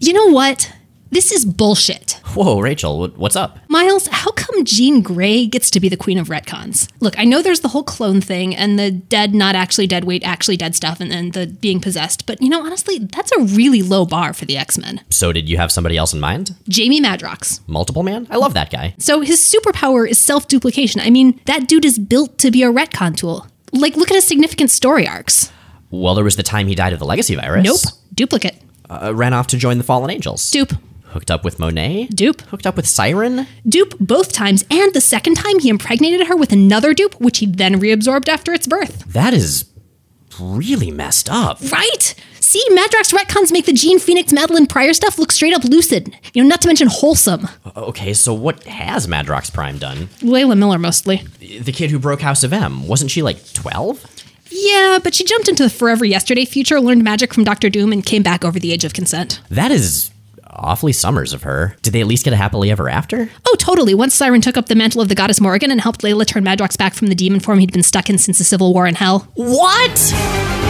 You know what? This is bullshit. Whoa, Rachel, what's up? Miles, how come Jean Grey gets to be the queen of retcons? Look, I know there's the whole clone thing and the dead, not actually dead weight, actually dead stuff, and then the being possessed, but you know, honestly, that's a really low bar for the X Men. So, did you have somebody else in mind? Jamie Madrox. Multiple Man? I love that guy. So his superpower is self duplication. I mean, that dude is built to be a retcon tool. Like, look at his significant story arcs. Well, there was the time he died of the legacy virus. Nope. Duplicate. Uh, ran off to join the Fallen Angels. Dupe. Hooked up with Monet. Dupe. Hooked up with Siren. Dupe both times, and the second time he impregnated her with another dupe, which he then reabsorbed after its birth. That is really messed up. Right? See, Madrox retcons make the Jean Phoenix Madelyne Pryor stuff look straight up lucid. You know, not to mention wholesome. Okay, so what has Madrox Prime done? Layla Miller mostly. The kid who broke House of M, wasn't she like 12? Yeah, but she jumped into the forever yesterday future, learned magic from Doctor Doom, and came back over the age of consent. That is awfully summers of her. Did they at least get a happily ever after? Oh, totally. Once Siren took up the mantle of the goddess Morrigan and helped Layla turn Madrox back from the demon form he'd been stuck in since the Civil War in Hell. What?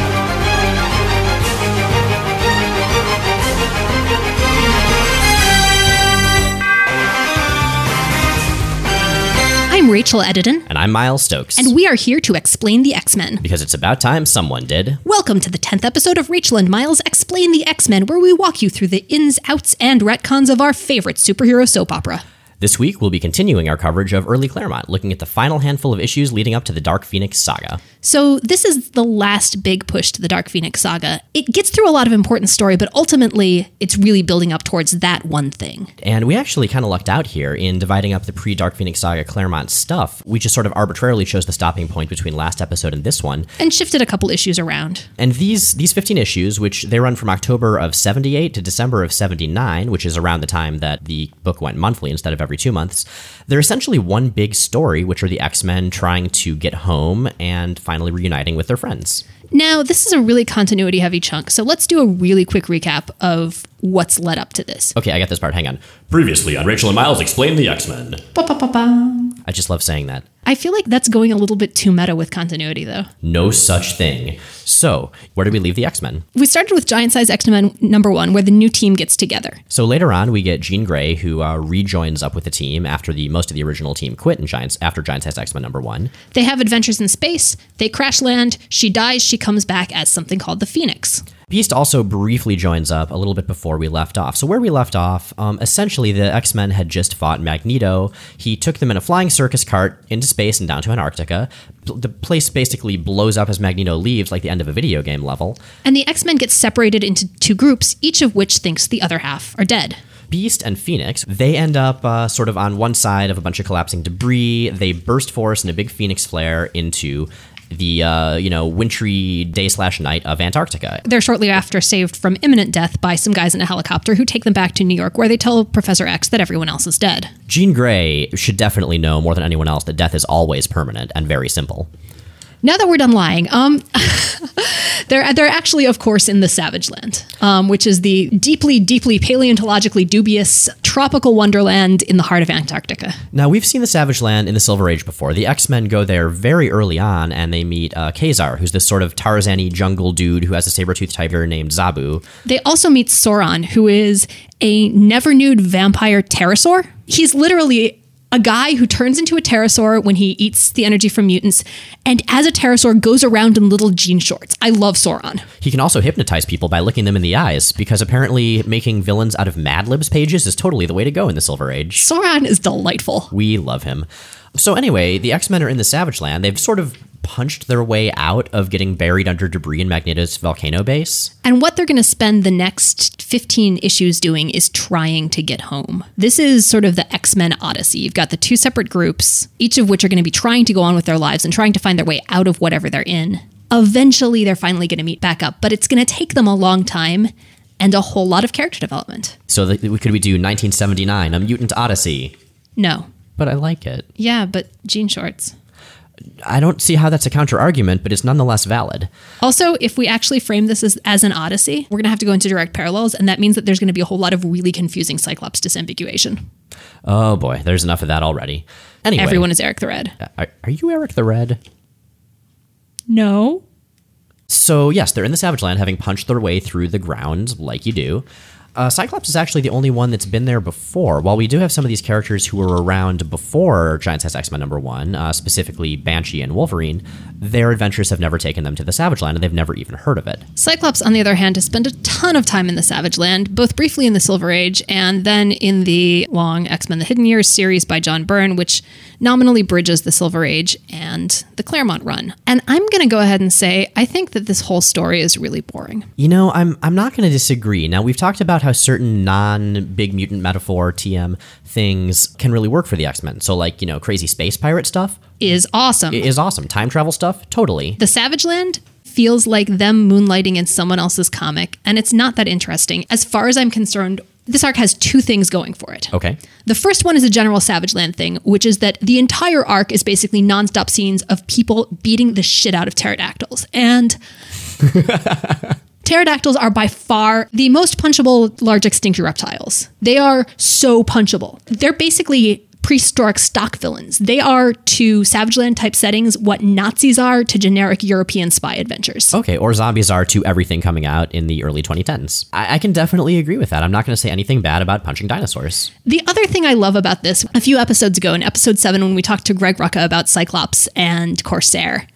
I'm Rachel Edidin, And I'm Miles Stokes. and we are here to explain the X Men. because it's about time someone did. Welcome to the 10th episode of Rachel and Miles Explain the X Men, where we walk you through the ins, outs, and retcons of our favorite superhero soap opera. This week, we'll be continuing our coverage of early Claremont, looking at the final handful of issues leading up to the Dark Phoenix saga. So, this is the last big push to the Dark Phoenix saga. It gets through a lot of important story, but ultimately, it's really building up towards that one thing. And we actually kind of lucked out here in dividing up the pre Dark Phoenix saga Claremont stuff. We just sort of arbitrarily chose the stopping point between last episode and this one. And shifted a couple issues around. And these these 15 issues, which they run from October of 78 to December of 79, which is around the time that the book went monthly instead of every two months, they're essentially one big story, which are the X Men trying to get home and finally reuniting with their friends. Now, this is a really continuity heavy chunk, so let's do a really quick recap of what's led up to this. Okay, I got this part. Hang on. Previously on Rachel and Miles Explain the X Men. I just love saying that. I feel like that's going a little bit too meta with continuity, though. No such thing. So, where do we leave the X Men? We started with Giant Size X Men number one, where the new team gets together. So later on, we get Jean Grey, who uh, rejoins up with the team after the most of the original team quit in Giants after Giant Size X Men number one. They have adventures in space, they crash land, she dies, she comes back as something called the Phoenix. Beast also briefly joins up a little bit before we left off. So where we left off, um, essentially the X Men had just fought Magneto. He took them in a flying circus cart into space and down to Antarctica. The place basically blows up as Magneto leaves, like the end of a video game level. And the X Men get separated into two groups, each of which thinks the other half are dead. Beast and Phoenix, they end up uh, sort of on one side of a bunch of collapsing debris. They burst force in a big phoenix flare into the uh, you know wintry day slash night of Antarctica. They're shortly after saved from imminent death by some guys in a helicopter who take them back to New York, where they tell Professor X that everyone else is dead. Jean Grey should definitely know more than anyone else that death is always permanent and very simple. Now that we're done lying, um, they're they're actually, of course, in the Savage Land, um, which is the deeply, deeply paleontologically dubious tropical wonderland in the heart of Antarctica. Now we've seen the Savage Land in the Silver Age before. The X Men go there very early on, and they meet uh, Kazar, who's this sort of Tarzan-y jungle dude who has a saber-toothed tiger named Zabu. They also meet Sauron, who is a never nude vampire pterosaur. He's literally a guy who turns into a pterosaur when he eats the energy from mutants, and as a pterosaur goes around in little jean shorts. I love Sauron. He can also hypnotize people by looking them in the eyes, because apparently making villains out of Mad Libs pages is totally the way to go in the Silver Age. Sauron is delightful. We love him. So anyway, the X-Men are in the Savage Land. They've sort of punched their way out of getting buried under debris in Magneto's volcano base. And what they're going to spend the next 15 issues doing is trying to get home. This is sort of the X Men Odyssey. You've got the two separate groups, each of which are going to be trying to go on with their lives and trying to find their way out of whatever they're in. Eventually, they're finally going to meet back up, but it's going to take them a long time and a whole lot of character development. So th- could we do 1979, A Mutant Odyssey? No. But I like it. Yeah, but jean shorts. I don't see how that's a counter argument, but it's nonetheless valid. Also, if we actually frame this as, as an odyssey, we're going to have to go into direct parallels, and that means that there's going to be a whole lot of really confusing Cyclops disambiguation. Oh boy, there's enough of that already. Anyway, Everyone is Eric the Red. Uh, are, are you Eric the Red? No. So yes, they're in the Savage Land, having punched their way through the ground like you do. Uh, Cyclops is actually the only one that's been there before. While we do have some of these characters who were around before Giant Size X Men number one, uh, specifically Banshee and Wolverine, their adventures have never taken them to the Savage Land and they've never even heard of it. Cyclops, on the other hand, has spent a ton of time in the Savage Land, both briefly in the Silver Age and then in the long X Men The Hidden Years series by John Byrne, which nominally bridges the Silver Age and the Claremont run. And I'm going to go ahead and say I think that this whole story is really boring. You know, I'm I'm not going to disagree. Now we've talked about how certain non-big mutant metaphor TM things can really work for the X-Men. So like, you know, crazy space pirate stuff Is awesome. is awesome. Time travel stuff, totally. The Savage Land feels like them moonlighting in someone else's comic, and it's not that interesting. As far as I'm concerned, this arc has two things going for it. Okay. The first one is a general Savage Land thing, which is that the entire arc is basically nonstop scenes of people beating the shit out of pterodactyls. And pterodactyls are by far the most punchable large extinct reptiles. They are so punchable. They're basically prehistoric stock villains. They are to Savage Land type settings what Nazis are to generic European spy adventures. Okay, or zombies are to everything coming out in the early 2010s. I, I can definitely agree with that. I'm not going to say anything bad about punching dinosaurs. The other thing I love about this, a few episodes ago in episode seven, when we talked to Greg Rucka about Cyclops and Corsair,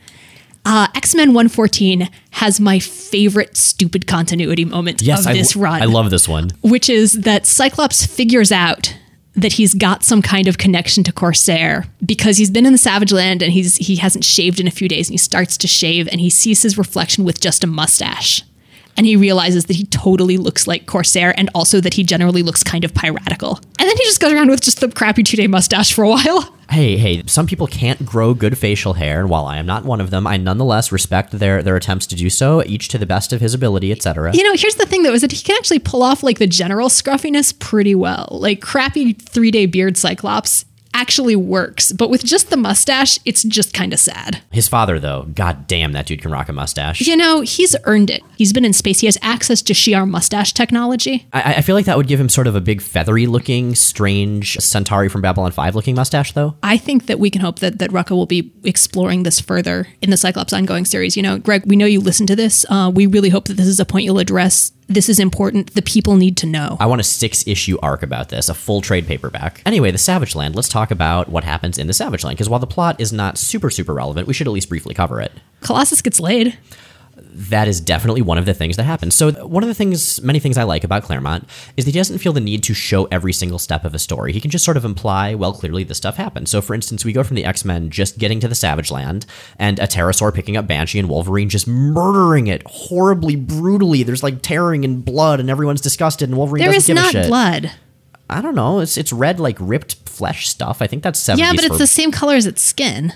uh, X Men 114 has my favorite stupid continuity moment of I, this run, I love this one. which is that Cyclops figures out that he's got some kind of connection to Corsair because he's been in the Savage Land and he's he hasn't shaved in a few days and he starts to shave and he sees his reflection with just a mustache. And he realizes that he totally looks like Corsair and also that he generally looks kind of piratical. And then he just goes around with just the crappy two day mustache for a while. Hey, hey, some people can't grow good facial hair, and while I am not one of them, I nonetheless respect their their attempts to do so, each to the best of his ability, etc. You know, here's the thing though, is that he can actually pull off like the general scruffiness pretty well. Like crappy three day beard Cyclops actually works, but with just the mustache, it's just kind of sad. His father, though, god damn, that dude can rock a mustache. You know, he's earned it. He's been in space. He has access to Shi'ar mustache technology. I, I feel like that would give him sort of a big feathery looking, strange Centauri from Babylon 5 looking mustache, though. I think that we can hope that, that Rucka will be exploring this further in the Cyclops ongoing series. You know, Greg, we know you listen to this. Uh, we really hope that this is a point you'll address. This is important. The people need to know. I want a six issue arc about this, a full trade paperback. Anyway, the Savage Land, let's talk about what happens in the Savage Land, because while the plot is not super, super relevant, we should at least briefly cover it. Colossus gets laid. That is definitely one of the things that happens. So one of the things, many things I like about Claremont is that he doesn't feel the need to show every single step of a story. He can just sort of imply, well, clearly this stuff happened. So for instance, we go from the X Men just getting to the Savage Land and a pterosaur picking up Banshee and Wolverine just murdering it horribly, brutally. There's like tearing and blood, and everyone's disgusted, and Wolverine There doesn't give a shit. blood. I don't know. It's it's red like ripped flesh stuff. I think that's 70s Yeah, but it's the same color as its skin.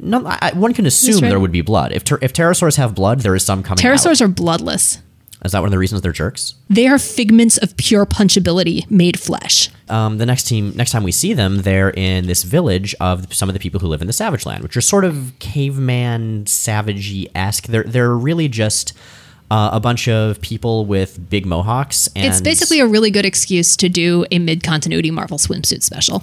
No, I, I- one can assume red. there would be blood. If ter- if pterosaurs have blood, there is some coming out. Pterosaurs are bloodless. Is that one of the reasons they're jerks? They are figments of pure punchability made flesh. um, the next team next time we see them they're in this village of some of the people who live in the savage land which are sort of caveman savagey-esque they're, they're really just uh, a bunch of people with big mohawks and It's basically a really good excuse to do a mid continuity Marvel swimsuit special.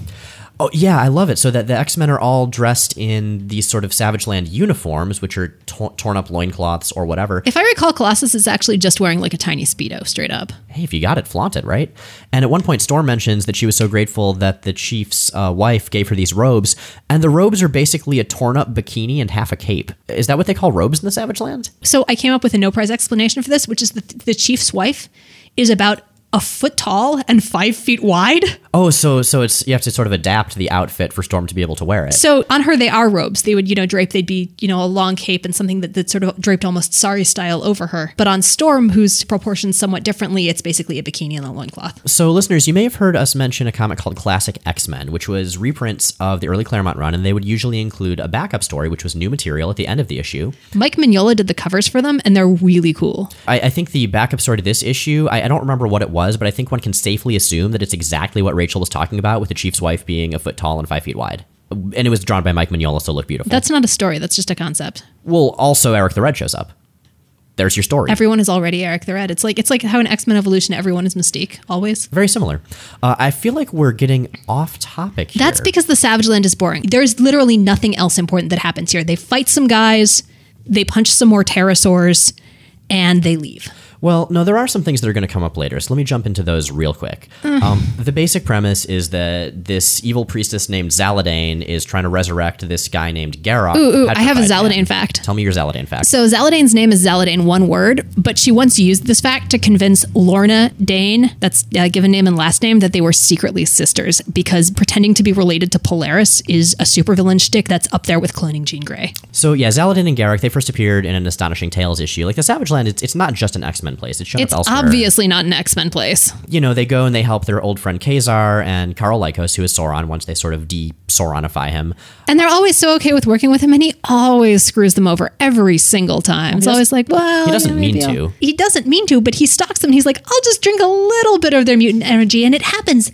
Oh yeah i love it so that the x-men are all dressed in these sort of savage land uniforms which are to- torn up loincloths or whatever If I recall, Colossus is actually just wearing like a tiny Speedo straight up. hey, if you got it, flaunt it, right? And at one point, Storm mentions that she was so grateful that the chief's uh, wife gave her these robes, and the robes are basically a torn up bikini and half a cape. Is that what they call robes in the Savage Land? So I came up with a no prize explanation for this, which is that the chief's wife is about a foot tall and five feet wide. Oh, so so it's you have to sort of adapt the outfit for Storm to be able to wear it. So on her, they are robes. They would, you know, drape. They'd be, you know, a long cape and something that, that sort of draped almost sari style over her. But on Storm, who's proportioned somewhat differently, it's basically a bikini and a loincloth. So, listeners, you may have heard us mention a comic called Classic X Men, which was reprints of the early Claremont run, and they would usually include a backup story, which was new material at the end of the issue. Mike Mignola did the covers for them, and they're really cool. I, I think the backup story to this issue, I, I don't remember what it was, but I think one can safely assume that it's exactly what Rachel was talking about with the chief's wife being a foot tall and five feet wide. And it was drawn by Mike Mignola, so it looked beautiful. That's not a story. That's just a concept. well, also Eric the Red shows up. There's your story. Everyone is already Eric the Red. It's like it's like how in X Men Evolution, everyone is Mystique always. Very similar. Uh, I feel like we're getting off topic here. That's because the Savage Land is boring. There's literally nothing else important that happens here. They fight some guys, they punch some more pterosaurs, and they leave. Well, no, there are some things that are going to come up later, so let me jump into those real quick. Um, the basic premise is that this evil priestess named Zaladane is trying to resurrect this guy named Garokk. Ooh, ooh, I have a Zaladane man. fact. Tell me your Zaladane fact. So Zaladane's name is Zaladane, one word, but she once used this fact to convince Lorna Dane, that's a given name and last name, that they were secretly sisters because pretending to be related to Polaris is a supervillain shtick that's up there with cloning Jean Grey. So yeah, Zaladane and Garokk, they first appeared in an Astonishing Tales issue. Like the Savage Land, it's, it's not just an X Men place. It's shown It's up elsewhere. obviously not an X Men place. You know, they go and they help their old friend Kazar and Karl Lykos, who is Sauron, once they sort of de-Sauronify him. And they're always so okay with working with him, and he always screws them over every single time. It's always like, well, he doesn't yeah, mean to. He doesn't mean to, but he stalks them. And he's like, I'll just drink a little bit of their mutant energy, and it happens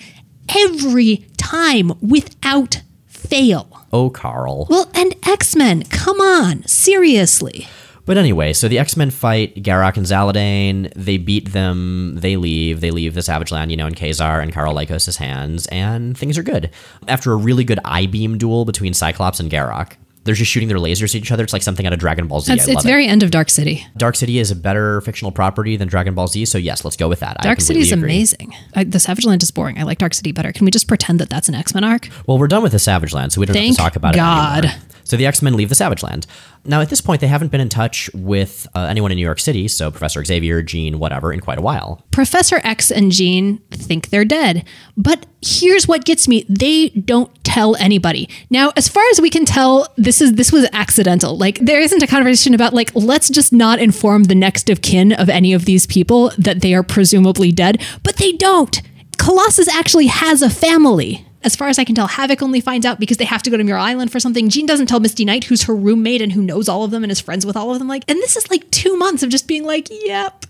every time without fail. Oh, Karl. Well, and X Men, come on, seriously. But anyway, so the X Men fight Garokk and Zaladane. They beat them. They leave. They leave the Savage Land, you know, in Kazar and Karl Lykos' hands, and things are good. After a really good eye beam duel between Cyclops and Garokk, they're just shooting their lasers at each other. It's like something out of Dragon Ball Z. It's, I it's love it. very end of Dark City. Dark City is a better fictional property than Dragon Ball Z, so yes, let's go with that. I Dark City is agree. amazing. I, the Savage Land is boring. I like Dark City better. Can we just pretend that that's an X Men arc? Well, we're done with the Savage Land, so we don't have to talk about God. it anymore. So the X Men leave the Savage Land. Now, at this point, they haven't been in touch with uh, anyone in New York City, so Professor Xavier, Jean, whatever, in quite a while. Professor X and Jean think they're dead. But here's what gets me. They don't tell anybody. Now, as far as we can tell, this is this was accidental. Like there isn't a conversation about like let's just not inform the next of kin of any of these people that they are presumably dead, but they don't. Colossus actually has a family. As far as I can tell, Havok only finds out because they have to go to Muir Island for something. Jean doesn't tell Misty Knight, who's her roommate and who knows all of them and is friends with all of them. Like, and this is like two months of just being like, yep,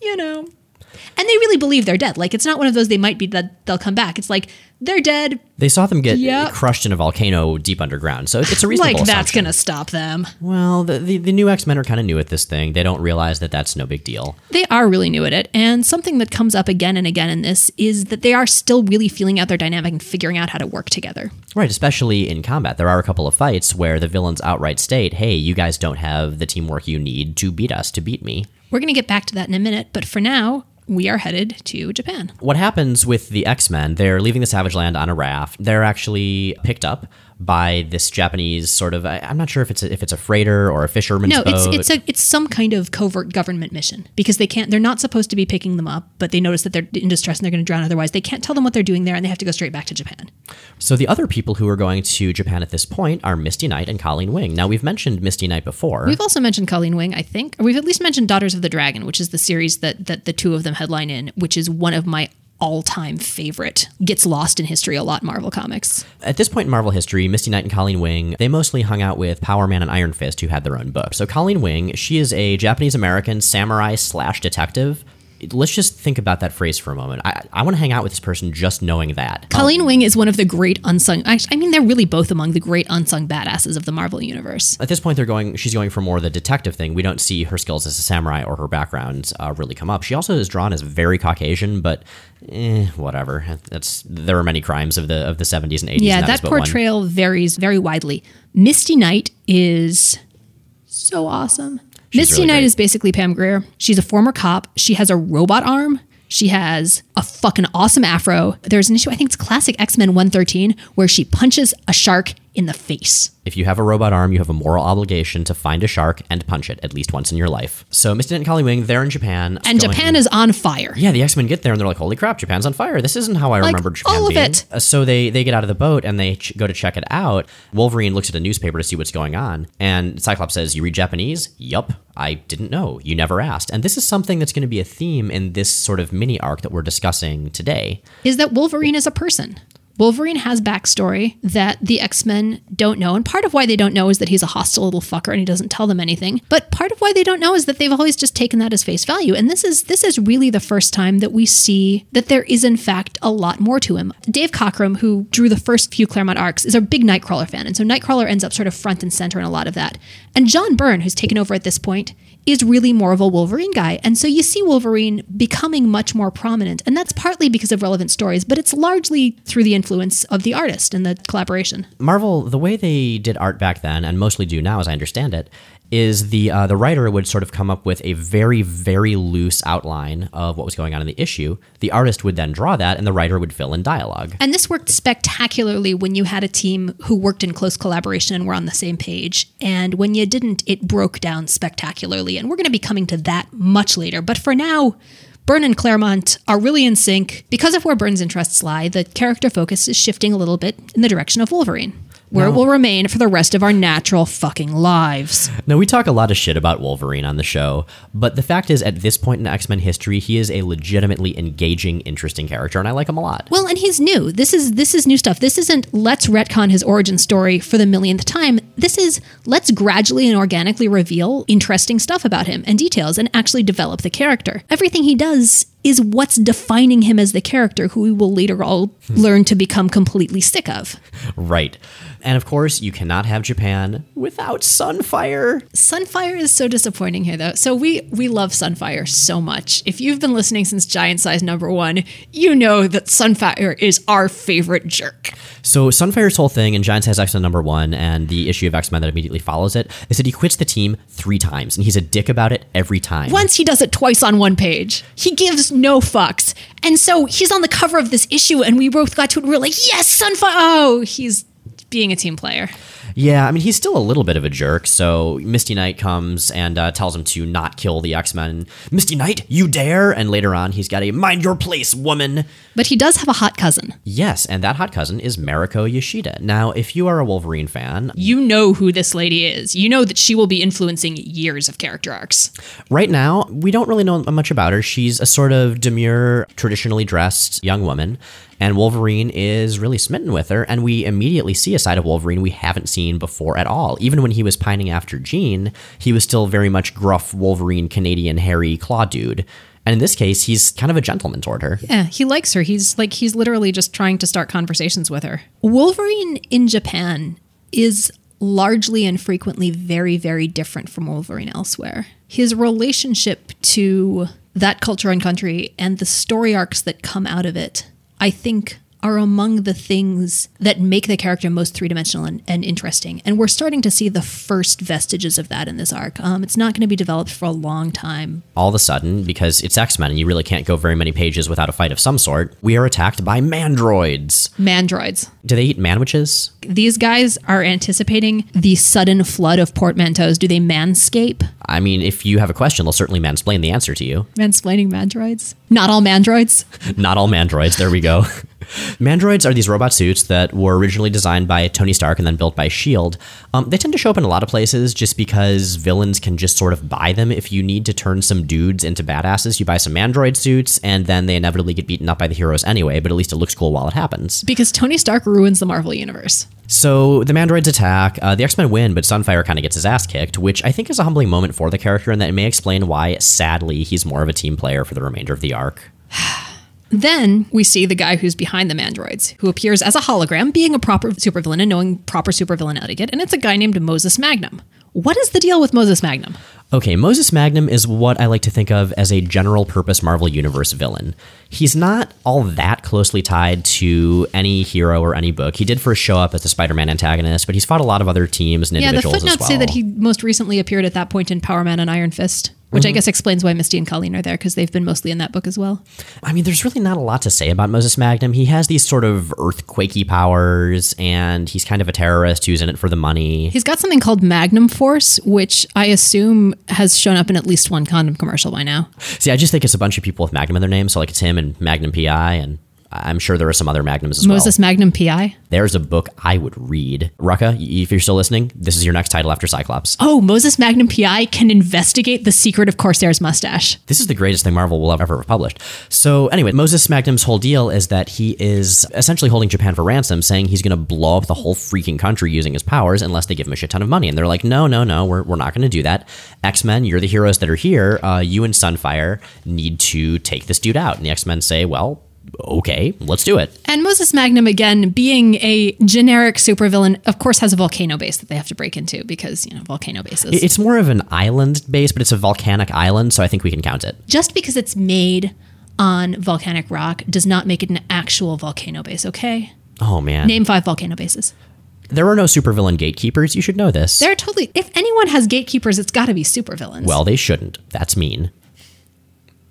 you know. And they really believe they're dead. Like it's not one of those they might be that they'll come back. It's like they're dead. They saw them get Yep. crushed in a volcano deep underground, so it's a reasonable Like that's gonna stop them. Well, the, the, the new X Men are kind of new at this thing. They don't realize that that's no big deal. They are really new at it. And something that comes up again and again in this is that they are still really feeling out their dynamic and figuring out how to work together. Right, especially in combat. There are a couple of fights where the villains outright state, hey, you guys don't have the teamwork you need to beat us, to beat me. We're gonna get back to that in a minute, but for now, we are headed to Japan. What happens with the X Men? They're leaving the Savage Land on a raft. They're actually picked up by this Japanese sort of. I, I'm not sure if it's a, if it's a freighter or a fisherman's No, it's it's a it's some kind of covert government mission because they can't. They're not supposed to be picking them up, but they notice that they're in distress and they're going to drown otherwise. They can't tell them what they're doing there, and they have to go straight back to Japan. so the other people who are going to Japan at this point are Misty Knight and Colleen Wing. Now we've mentioned Misty Knight before. We've also mentioned Colleen Wing, I think, or we've at least mentioned Daughters of the Dragon, which is the series that that the two of them headline in, which is one of my all-time favorite. Gets lost in history a lot. Marvel comics. At this point in Marvel history, Misty Knight and Colleen Wing, they mostly hung out with Power Man and Iron Fist, who had their own book. So Colleen Wing, she is a Japanese American samurai slash detective. Let's just think about that phrase for a moment. I, I want to hang out with this person just knowing that. Colleen Wing is one of the great unsung. Actually, I mean, they're really both among the great unsung badasses of the Marvel universe. At this point, they're going. She's going for more of the detective thing. We don't see her skills as a samurai or her background uh, really come up. She also is drawn as very Caucasian, but eh, whatever. That's there are many crimes of the of the seventies and eighties. Yeah, and that is but one. portrayal varies very widely. Misty Knight is so awesome. Misty really Knight great. is basically Pam Grier. She's a former cop. She has a robot arm. She has a fucking awesome afro. There's an issue, I think it's classic X Men 113, where she punches a shark in the face. If you have a robot arm, you have a moral obligation to find a shark and punch it at least once in your life. So Mr. And Colleen Wing, they're in Japan. And going- Japan is on fire. Yeah, the X Men get there and they're like, "Holy crap, Japan's on fire! This isn't how I Like, remember Japan all of being." it. Uh, So they they get out of the boat and they ch- go to check it out. Wolverine looks at a newspaper to see what's going on, and Cyclops says, "You read Japanese? Yup, I didn't know. You never asked." And this is something that's going to be a theme in this sort of mini arc that we're discussing today. is that Wolverine is a person. Wolverine has backstory that the X Men don't know. And part of why they don't know is that he's a hostile little fucker and he doesn't tell them anything. But part of why they don't know is that they've always just taken that as face value. And this is this is really the first time that we see that there is in fact a lot more to him. Dave Cockrum, who drew the first few Claremont arcs, is a big Nightcrawler fan. And so Nightcrawler ends up sort of front and center in a lot of that. And John Byrne, who's taken over at this point, is really more of a Wolverine guy. And so you see Wolverine becoming much more prominent. And that's partly because of relevant stories, but it's largely through the influence of the artist and the collaboration. Marvel, the way they did art back then, and mostly do now, as I understand it, is the uh, the writer would sort of come up with a very very loose outline of what was going on in the issue. The artist would then draw that, and the writer would fill in dialogue. And this worked spectacularly when you had a team who worked in close collaboration and were on the same page. And when you didn't, it broke down spectacularly. And we're going to be coming to that much later. But for now, Byrne and Claremont are really in sync. Because of where Byrne's interests lie, the character focus is shifting a little bit in the direction of Wolverine, where it will remain for the rest of our natural fucking lives. Now, we talk a lot of shit about Wolverine on the show, but the fact is, at this point in X Men history, he is a legitimately engaging, interesting character, and I like him a lot. Well, and he's new. This is this is new stuff. This isn't let's retcon his origin story for the millionth time. This is let's gradually and organically reveal interesting stuff about him and details and actually develop the character. Everything he does is what's defining him as the character who we will later all hmm. learn to become completely sick of. Right. And of course, you cannot have Japan without Sunfire. Sunfire is so disappointing here though. So we we love Sunfire so much. If you've been listening since Giant Size number 1, you know that Sunfire is our favorite jerk. So Sunfire's whole thing and Giant Size X Men number one and the issue of X Men that immediately follows it is that he quits the team three times, and he's a dick about it every time. Once he does it twice on one page. He gives no fucks. And so he's on the cover of this issue, and we both got to it. And we are like, yes, Sunfire. Oh, he's being a team player. Yeah, I mean, he's still a little bit of a jerk. So Misty Knight comes and uh, tells him to not kill the X Men. Misty Knight, you dare! And later on, he's got a mind your place, woman. But he does have a hot cousin. Yes, and that hot cousin is Mariko Yoshida. Now, if you are a Wolverine fan, You know who this lady is. You know that she will be influencing years of character arcs. right now, we don't really know much about her. She's a sort of demure, traditionally dressed young woman. And Wolverine is really smitten with her, and we immediately see a side of Wolverine we haven't seen before at all. Even when he was pining after Jean, he was still very much gruff Wolverine, Canadian, hairy claw dude. And in this case, he's kind of a gentleman toward her. Yeah, he likes her. He's like he's literally just trying to start conversations with her. Wolverine in Japan is largely and frequently very very different from Wolverine elsewhere. His relationship to that culture and country and the story arcs that come out of it, I think are among the things that make the character most three-dimensional and, and interesting. And we're starting to see the first vestiges of that in this arc. Um, it's not going to be developed for a long time, All of a sudden, because it's X Men and you really can't go very many pages without a fight of some sort, we are attacked by mandroids. Mandroids. Do they eat manwiches? These guys are anticipating the sudden flood of portmanteaus. Do they manscape? I mean, if you have a question, they'll certainly mansplain the answer to you. Mansplaining mandroids? Not all mandroids. Not all mandroids. There we go. Mandroids are these robot suits that were originally designed by Tony Stark and then built by S.H.I.E.L.D. Um, they tend to show up in a lot of places just because villains can just sort of buy them. If you need to turn some dudes into badasses, you buy some Mandroid suits and then they inevitably get beaten up by the heroes anyway, but at least it looks cool while it happens. Because Tony Stark ruins the Marvel Universe. So the Mandroids attack. Uh, the X Men win, but Sunfire kind of gets his ass kicked, which I think is a humbling moment for the character, and that may explain why, sadly, he's more of a team player for the remainder of the arc. Then we see the guy who's behind the mandroids, who appears as a hologram, being a proper supervillain and knowing proper supervillain etiquette, and it's a guy named Moses Magnum. What is the deal with Moses Magnum? Okay, Moses Magnum is what I like to think of as a general purpose Marvel Universe villain. He's not all that closely tied to any hero or any book. He did first show up as the Spider Man antagonist, but he's fought a lot of other teams and Yeah, the individuals as footnotes well. say that he most recently appeared at that point in Power Man and Iron Fist, which I mm-hmm. guess explains why Misty and Colleen are there because they've been mostly in that book as well. I mean, there's really not a lot to say about Moses Magnum. He has these sort of earthquakey powers, and he's kind of a terrorist who's in it for the money. He's got something called Magnum Force, which I assume has shown up in at least one condom commercial by now. See, I just think it's a bunch of people with Magnum in their name, so like it's him and Magnum PI, and I'm sure there are some other Magnums as well. Moses well. Magnum PI. There's a book I would read. Rucka, if you're still listening, this is your next title after Cyclops. Oh, Moses Magnum PI can investigate the secret of Corsair's mustache. This is the greatest thing Marvel will have ever published. So, anyway, Moses Magnum's whole deal is that he is essentially holding Japan for ransom, saying he's going to blow up the whole freaking country using his powers unless they give him a shit ton of money. And they're like, no, no, no, we're, we're not going to do that. X Men, you're the heroes that are here. Uh, you and Sunfire need to take this dude out. And the X Men say, well, okay, let's do it. And Moses Magnum, again, being a generic supervillain, of course, has a volcano base that they have to break into because, you know, volcano bases. It's more of an island base, but it's a volcanic island, so I think we can count it. Just because it's made on volcanic rock does not make it an actual volcano base, okay? Oh, man. Name five volcano bases. There are no supervillain gatekeepers. You should know this. They're totally. If anyone has gatekeepers, it's got to be supervillains. well, they shouldn't. That's mean.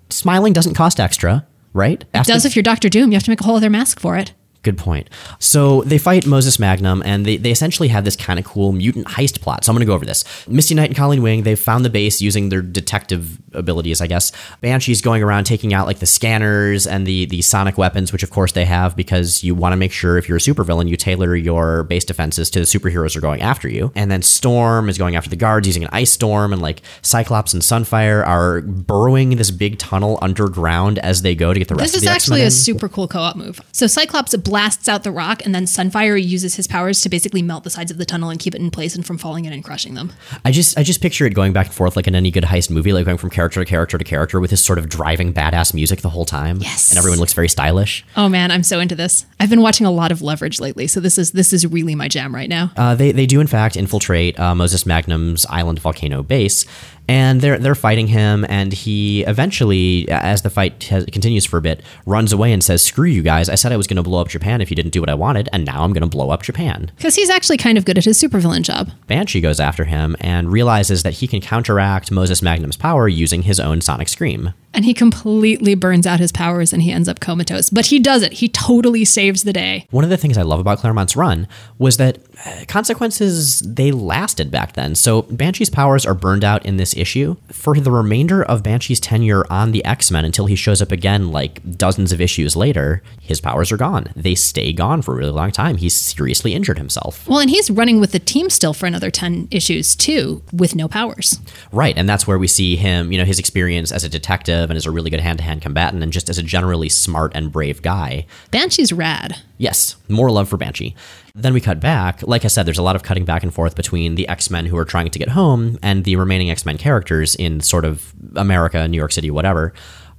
Smiling doesn't cost extra, right? it does if you're Doctor Doom. You have to make a whole other mask for it. Good point. So they fight Moses Magnum, and they, they essentially have this kind of cool mutant heist plot. So I'm going to go over this. Misty Knight and Colleen Wing, they've found the base using their detective abilities, I guess. Banshee's going around taking out like the scanners and the, the sonic weapons, which of course they have because you want to make sure if you're a supervillain, you tailor your base defenses to the superheroes who are going after you. And then Storm is going after the guards using an ice storm, and like Cyclops and Sunfire are burrowing this big tunnel underground as they go to get the rest This of is the actually X-Men a in. super cool co-op move. So Cyclops blasts out the rock, and then Sunfire uses his powers to basically melt the sides of the tunnel and keep it in place and from falling in and crushing them. I just I just picture it going back and forth like in any good heist movie, like going from character to character to character with this sort of driving badass music the whole time. Yes. And everyone looks very stylish. Oh man, I'm so into this. I've been watching a lot of Leverage lately, so this is this is really my jam right now. Uh, they, they do in fact infiltrate uh, Moses Magnum's island volcano base, and they're they're fighting him, and he eventually, as the fight has, continues for a bit, runs away and says, "Screw you guys! I said I was going to blow up Japan if you didn't do what I wanted, and now I'm going to blow up Japan." Because he's actually kind of good at his supervillain job. Banshee goes after him and realizes that he can counteract Moses Magnum's power using his own sonic scream. And he completely burns out his powers and he ends up comatose. But he does it. He totally saves the day. One of the things I love about Claremont's run was that consequences they lasted back then. So Banshee's powers are burned out in this issue. For the remainder of Banshee's tenure on the X-Men until he shows up again like dozens of issues later, his powers are gone. They stay gone for a really long time. He's seriously injured himself. Well, and he's running with the team still for another 10 issues too, with no powers. Right, and that's where we see him, you know, his experience as a detective and as a really good hand-to-hand combatant and just as a generally smart and brave guy. Banshee's rad. Yes, more love for Banshee. Then we cut back. Like I said, there's a lot of cutting back and forth between the X Men who are trying to get home and the remaining X Men characters in sort of America, New York City, whatever.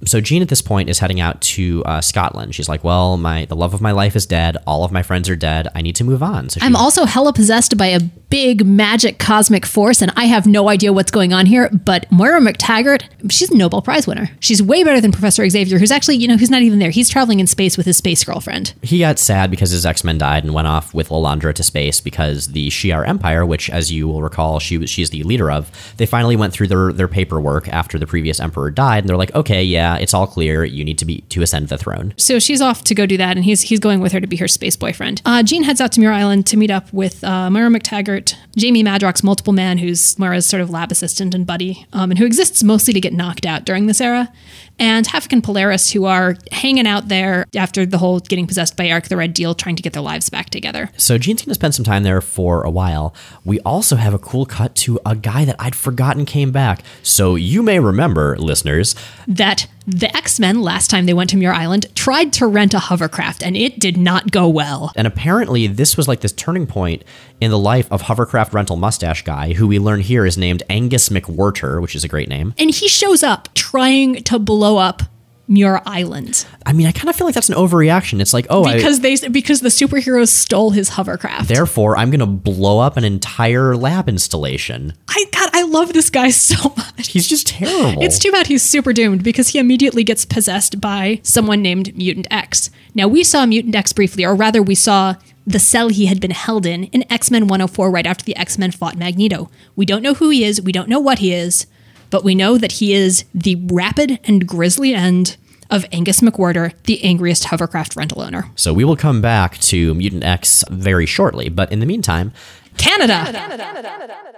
So Jean at this point is heading out to uh, Scotland. She's like, "Well, my the love of my life is dead. All of my friends are dead. I need to move on." So she, I'm also hella possessed by a big magic cosmic force, and I have no idea what's going on here. But Moira McTaggart, she's a Nobel Prize winner. She's way better than Professor Xavier, who's actually, you know, who's not even there. He's traveling in space with his space girlfriend. he got sad because his X Men died and went off with Lilandra to space because the Shi'ar Empire, which, as you will recall, she was she's the leader of, they finally went through their their paperwork after the previous emperor died, and they're like, "Okay, yeah, it's all clear. You need to be to ascend the throne." So she's off to go do that, and he's he's going with her to be her space boyfriend. Uh, Jean heads out to Muir Island to meet up with uh, Moira McTaggart, Jamie Madrox's multiple man, who's Moira's sort of lab assistant and buddy, um, and who exists mostly to get knocked out during this era, and Havok and Polaris, who are hanging out there after the whole getting possessed by Eric the Red deal, trying to get their lives back together. So Jean's gonna spend some time there for a while. We also have a cool cut to a guy that I'd forgotten came back. So you may remember, listeners, That the X Men, last time they went to Muir Island, tried to rent a hovercraft, and it did not go well. and apparently this was like this turning point in the life of hovercraft rental mustache guy, who we learn here is named Angus McWhirter, which is a great name. And he shows up trying to blow up Muir Island. I mean, I kind of feel like that's an overreaction. It's like, oh, I, because they because the superheroes stole his hovercraft. therefore I'm gonna blow up an entire lab installation. I God, I love this guy so much. He's just terrible. It's too bad he's super doomed because he immediately gets possessed by someone named Mutant X. Now we saw Mutant X briefly, or rather, we saw the cell he had been held in in X Men 104 right after the X Men fought Magneto. We don't know who he is. We don't know what he is, but we know that he is the rapid and grisly end of Angus McWhirter, the angriest hovercraft rental owner. so we will come back to Mutant X very shortly, but in the meantime, Canada.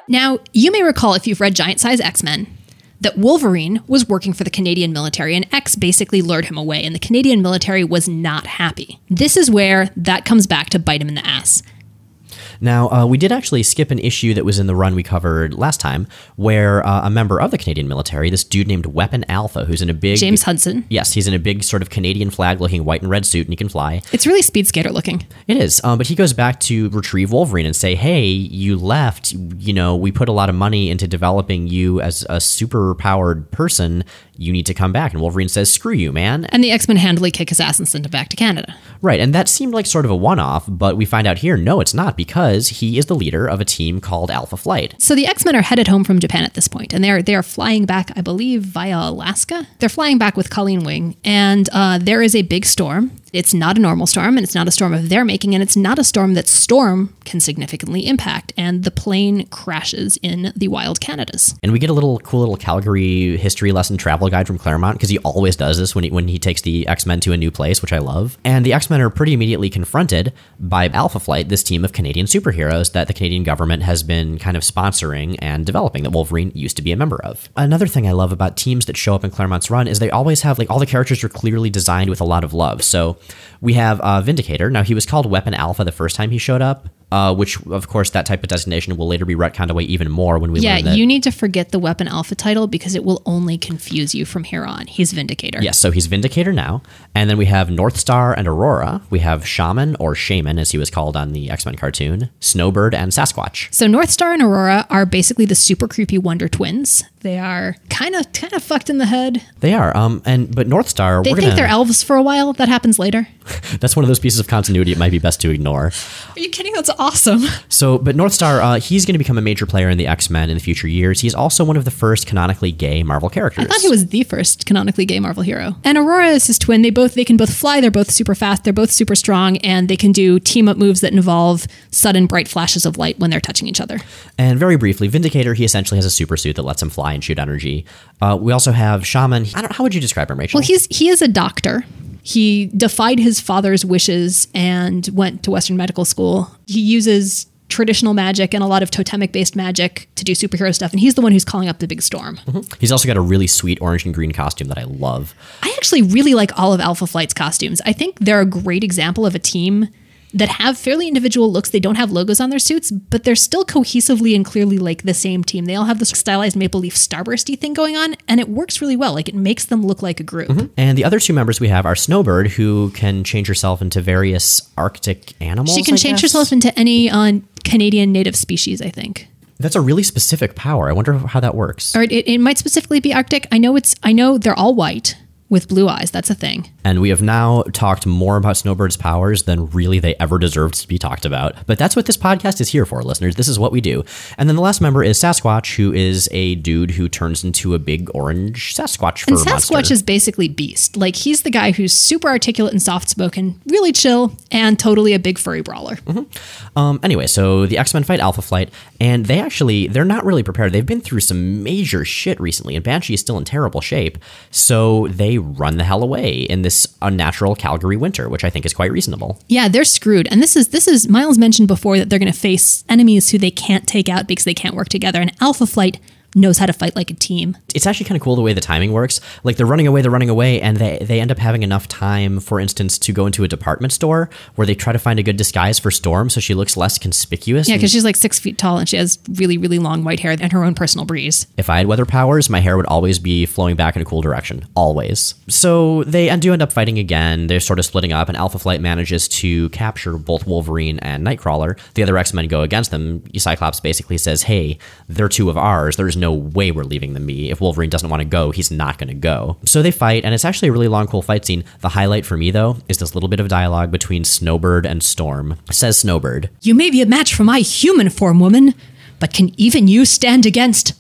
Now, you may recall if you've read Giant Size X Men that Wolverine was working for the Canadian military and X basically lured him away, and the Canadian military was not happy. This is where that comes back to bite him in the ass. Now, uh, we did actually skip an issue that was in the run we covered last time, where uh, a member of the Canadian military, this dude named Weapon Alpha, who's in a big James Hudson. Yes, he's in a big sort of Canadian flag-looking white and red suit, and he can fly. It's really speed skater looking. It is, um, but he goes back to retrieve Wolverine and say, "Hey, you left. You know, we put a lot of money into developing you as a super-powered person. You need to come back. And Wolverine says, screw you, man. And the X Men handily kick his ass and send him back to Canada. Right, and that seemed like sort of a one off, but we find out here, no, it's not, because he is the leader of a team called Alpha Flight. So the X Men are headed home from Japan at this point, and they're they are flying back, I believe, via Alaska. They're flying back with Colleen Wing, and uh, there is a big storm. It's not a normal storm, and it's not a storm of their making, and it's not a storm that Storm can significantly impact. And the plane crashes in the wild Canadas. And we get a little cool little Calgary history lesson travel guide from Claremont because he always does this when he, when he takes the X Men to a new place, which I love. And the X Men are pretty immediately confronted by Alpha Flight, this team of Canadian superheroes that the Canadian government has been kind of sponsoring and developing that Wolverine used to be a member of. Another thing I love about teams that show up in Claremont's run is they always have like all the characters are clearly designed with a lot of love. So we have uh, Vindicator. Now he was called Weapon Alpha the first time he showed up, uh, which of course that type of designation will later be retconned away even more when we Yeah, learn that. you need to forget the Weapon Alpha title because it will only confuse you from here on. He's Vindicator. Yes, so he's Vindicator now. And then we have North Star and Aurora. We have Shaman, or Shaman as he was called on the X Men cartoon, Snowbird, and Sasquatch. So North Star and Aurora are basically the super creepy Wonder Twins. They are kind of kind of fucked in the head. They are. Um, and but North Star, They think gonna. they're elves for a while. That happens later. that's one of those pieces of continuity it might be best to ignore. Are you kidding? That's awesome. So, but North Star, uh, he's going to become a major player in the X Men in the future years. He's also one of the first canonically gay Marvel characters. I thought he was the first canonically gay Marvel hero. And Aurora is his twin. They both they can both fly. They're both super fast. They're both super strong, and they can do team up moves that involve sudden bright flashes of light when they're touching each other. And very briefly, Vindicator, he essentially has a super suit that lets him fly and shoot energy. Uh, we also have Shaman. I don't. How would you describe him, Rachel? Well, he's he is a doctor. He defied his father's wishes and went to Western medical school. He uses traditional magic and a lot of totemic based magic to do superhero stuff, and he's the one who's calling up the big storm. Mm-hmm. He's also got a really sweet orange and green costume that I love. I actually really like all of Alpha Flight's costumes. I think they're a great example of a team that have fairly individual looks. They don't have logos on their suits, but they're still cohesively and clearly like the same team. They all have this stylized maple leaf starbursty thing going on, and it works really well. Like it makes them look like a group. And the other two members we have are Snowbird, who can change herself into various Arctic animals. She can I change guess? herself into any uh, Canadian native species, I think. That's a really specific power. I wonder how that works. Or it, it might specifically be Arctic. I know it's. I know they're all white with blue eyes. That's a thing. And we have now talked more about Snowbird's powers than really they ever deserved to be talked about. But that's what this podcast is here for, listeners. This is what we do. And then the last member is Sasquatch, who is a dude who turns into a big orange Sasquatch And Sasquatch monster. is basically Beast. Like he's the guy who's super articulate and soft spoken, really chill, and totally a big furry brawler. Um, anyway, so the X Men fight Alpha Flight, and they actually they're not really prepared. They've been through some major shit recently, and Banshee is still in terrible shape. So they run the hell away in this unnatural Calgary winter, which I think is quite reasonable. Yeah, they're screwed. And this is this is Miles mentioned before that they're going to face enemies who they can't take out because they can't work together. And Alpha Flight knows how to fight like a team. It's actually kind of cool the way the timing works. Like they're running away, they're running away, and they they end up having enough time, for instance, to go into a department store where they try to find a good disguise for Storm, so she looks less conspicuous. Yeah, because she's like six feet tall and she has really, really long white hair and her own personal breeze. If I had weather powers, my hair would always be flowing back in a cool direction. Always. So they do end up fighting again. They're sort of splitting up, and Alpha Flight manages to capture both Wolverine and Nightcrawler. The other X Men go against them. Cyclops basically says, Hey, they're two of ours. There's no way we're leaving the be. If Wolverine doesn't want to go, he's not going to go. So they fight, and it's actually a really long, cool fight scene. The highlight for me, though, is this little bit of dialogue between Snowbird and Storm. Says Snowbird, You may be a match for my human form, woman, but can even you stand against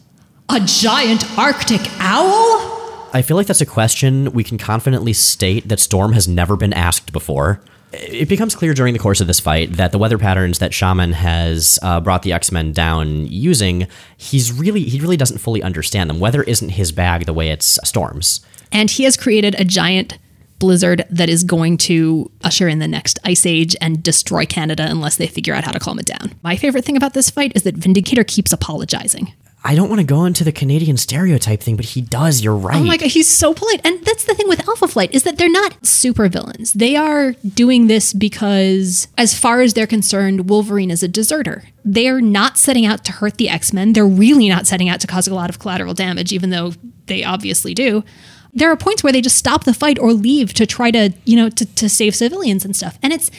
a giant Arctic owl? I feel like that's a question we can confidently state that Storm has never been asked before. It becomes clear during the course of this fight that the weather patterns that Shaman has uh, brought the X Men down using, he's really he really doesn't fully understand them. Weather isn't his bag the way it's Storm's. And he has created a giant blizzard that is going to usher in the next ice age and destroy Canada unless they figure out how to calm it down. My favorite thing about this fight is that Vindicator keeps apologizing. I don't want to go into the Canadian stereotype thing, but he does. You're right. Oh my god, he's so polite. And that's the thing with Alpha Flight is that they're not super villains. They are doing this because as far as they're concerned, Wolverine is a deserter. They're not setting out to hurt the X-Men. They're really not setting out to cause a lot of collateral damage even though they obviously do. There are points where they just stop the fight or leave to try to, you know, to, to save civilians and stuff. And it's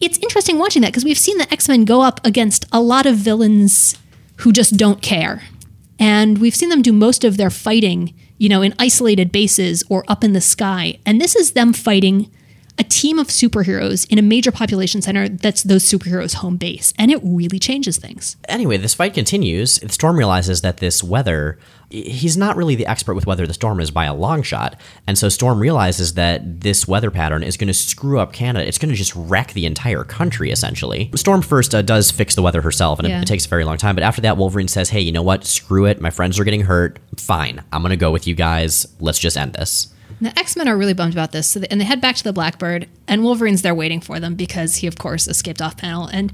it's interesting watching that because we've seen the X-Men go up against a lot of villains who just don't care. And we've seen them do most of their fighting you know, in isolated bases or up in the sky. And this is them fighting team of superheroes in a major population center that's those superheroes' home base. And it really changes things. Anyway, this fight continues. Storm realizes that this weather, he's not really the expert with weather the storm is by a long shot. And so Storm realizes that this weather pattern is going to screw up Canada. It's going to just wreck the entire country, essentially. Storm first uh, does fix the weather herself, and Yeah. it, it takes a very long time. But after that, Wolverine says, hey, you know what? Screw it. My friends are getting hurt. Fine. I'm going to go with you guys. Let's just end this. The X Men are really bummed about this, so they, and they head back to the Blackbird, and Wolverine's there waiting for them because he, of course, escaped off panel. And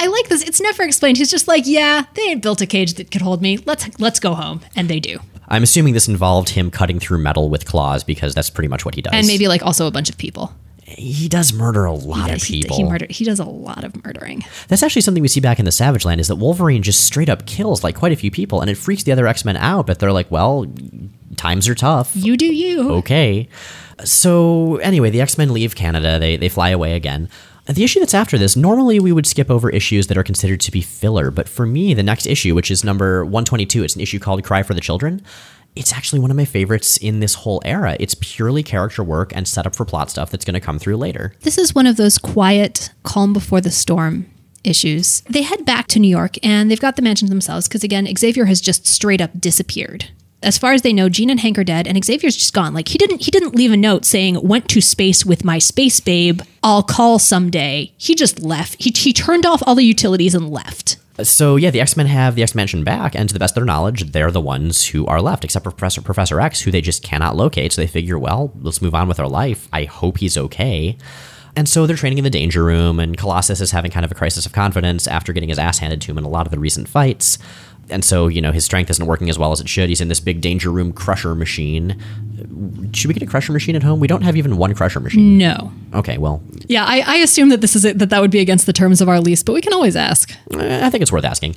I like this; it's never explained. He's just like, "Yeah, they ain't built a cage that could hold me. Let's let's go home," and they do. I'm assuming this involved him cutting through metal with claws because that's pretty much what he does. And maybe like also a bunch of people. He does murder a lot of He, people. he murder. He does a lot of murdering. That's actually something we see back in the Savage Land is that Wolverine just straight up kills like quite a few people, and it freaks the other X Men out. But they're like, well, times are tough. You do you. Okay. So anyway, the X Men leave Canada. They they fly away again. The issue that's after this, normally we would skip over issues that are considered to be filler, but for me, the next issue, which is number 122, it's an issue called Cry for the Children. It's actually one of my favorites in this whole era. It's purely character work and setup for plot stuff that's going to come through later. This is one of those quiet, calm before the storm issues. They head back to New York and they've got the mansion themselves because, again, Xavier has just straight up disappeared. As far as they know, Jean and Hank are dead, and Xavier's just gone. Like he didn't he didn't leave a note saying went to space with my space babe. I'll call someday. He just left. He he turned off all the utilities and left. So yeah, the X Men have the X Mansion back, and to the best of their knowledge, they're the ones who are left, except for Professor Professor X, who they just cannot locate. So they figure, well, let's move on with our life. I hope he's okay. And so they're training in the danger room, and Colossus is having kind of a crisis of confidence after getting his ass handed to him in a lot of the recent fights. And so, you know, his strength isn't working as well as it should. He's in this big danger room crusher machine. Should we get a crusher machine at home? We don't have even one crusher machine. No. Okay, well, Yeah, I, I assume that this is it, that that would be against the terms of our lease, but we can always ask. I think it's worth asking.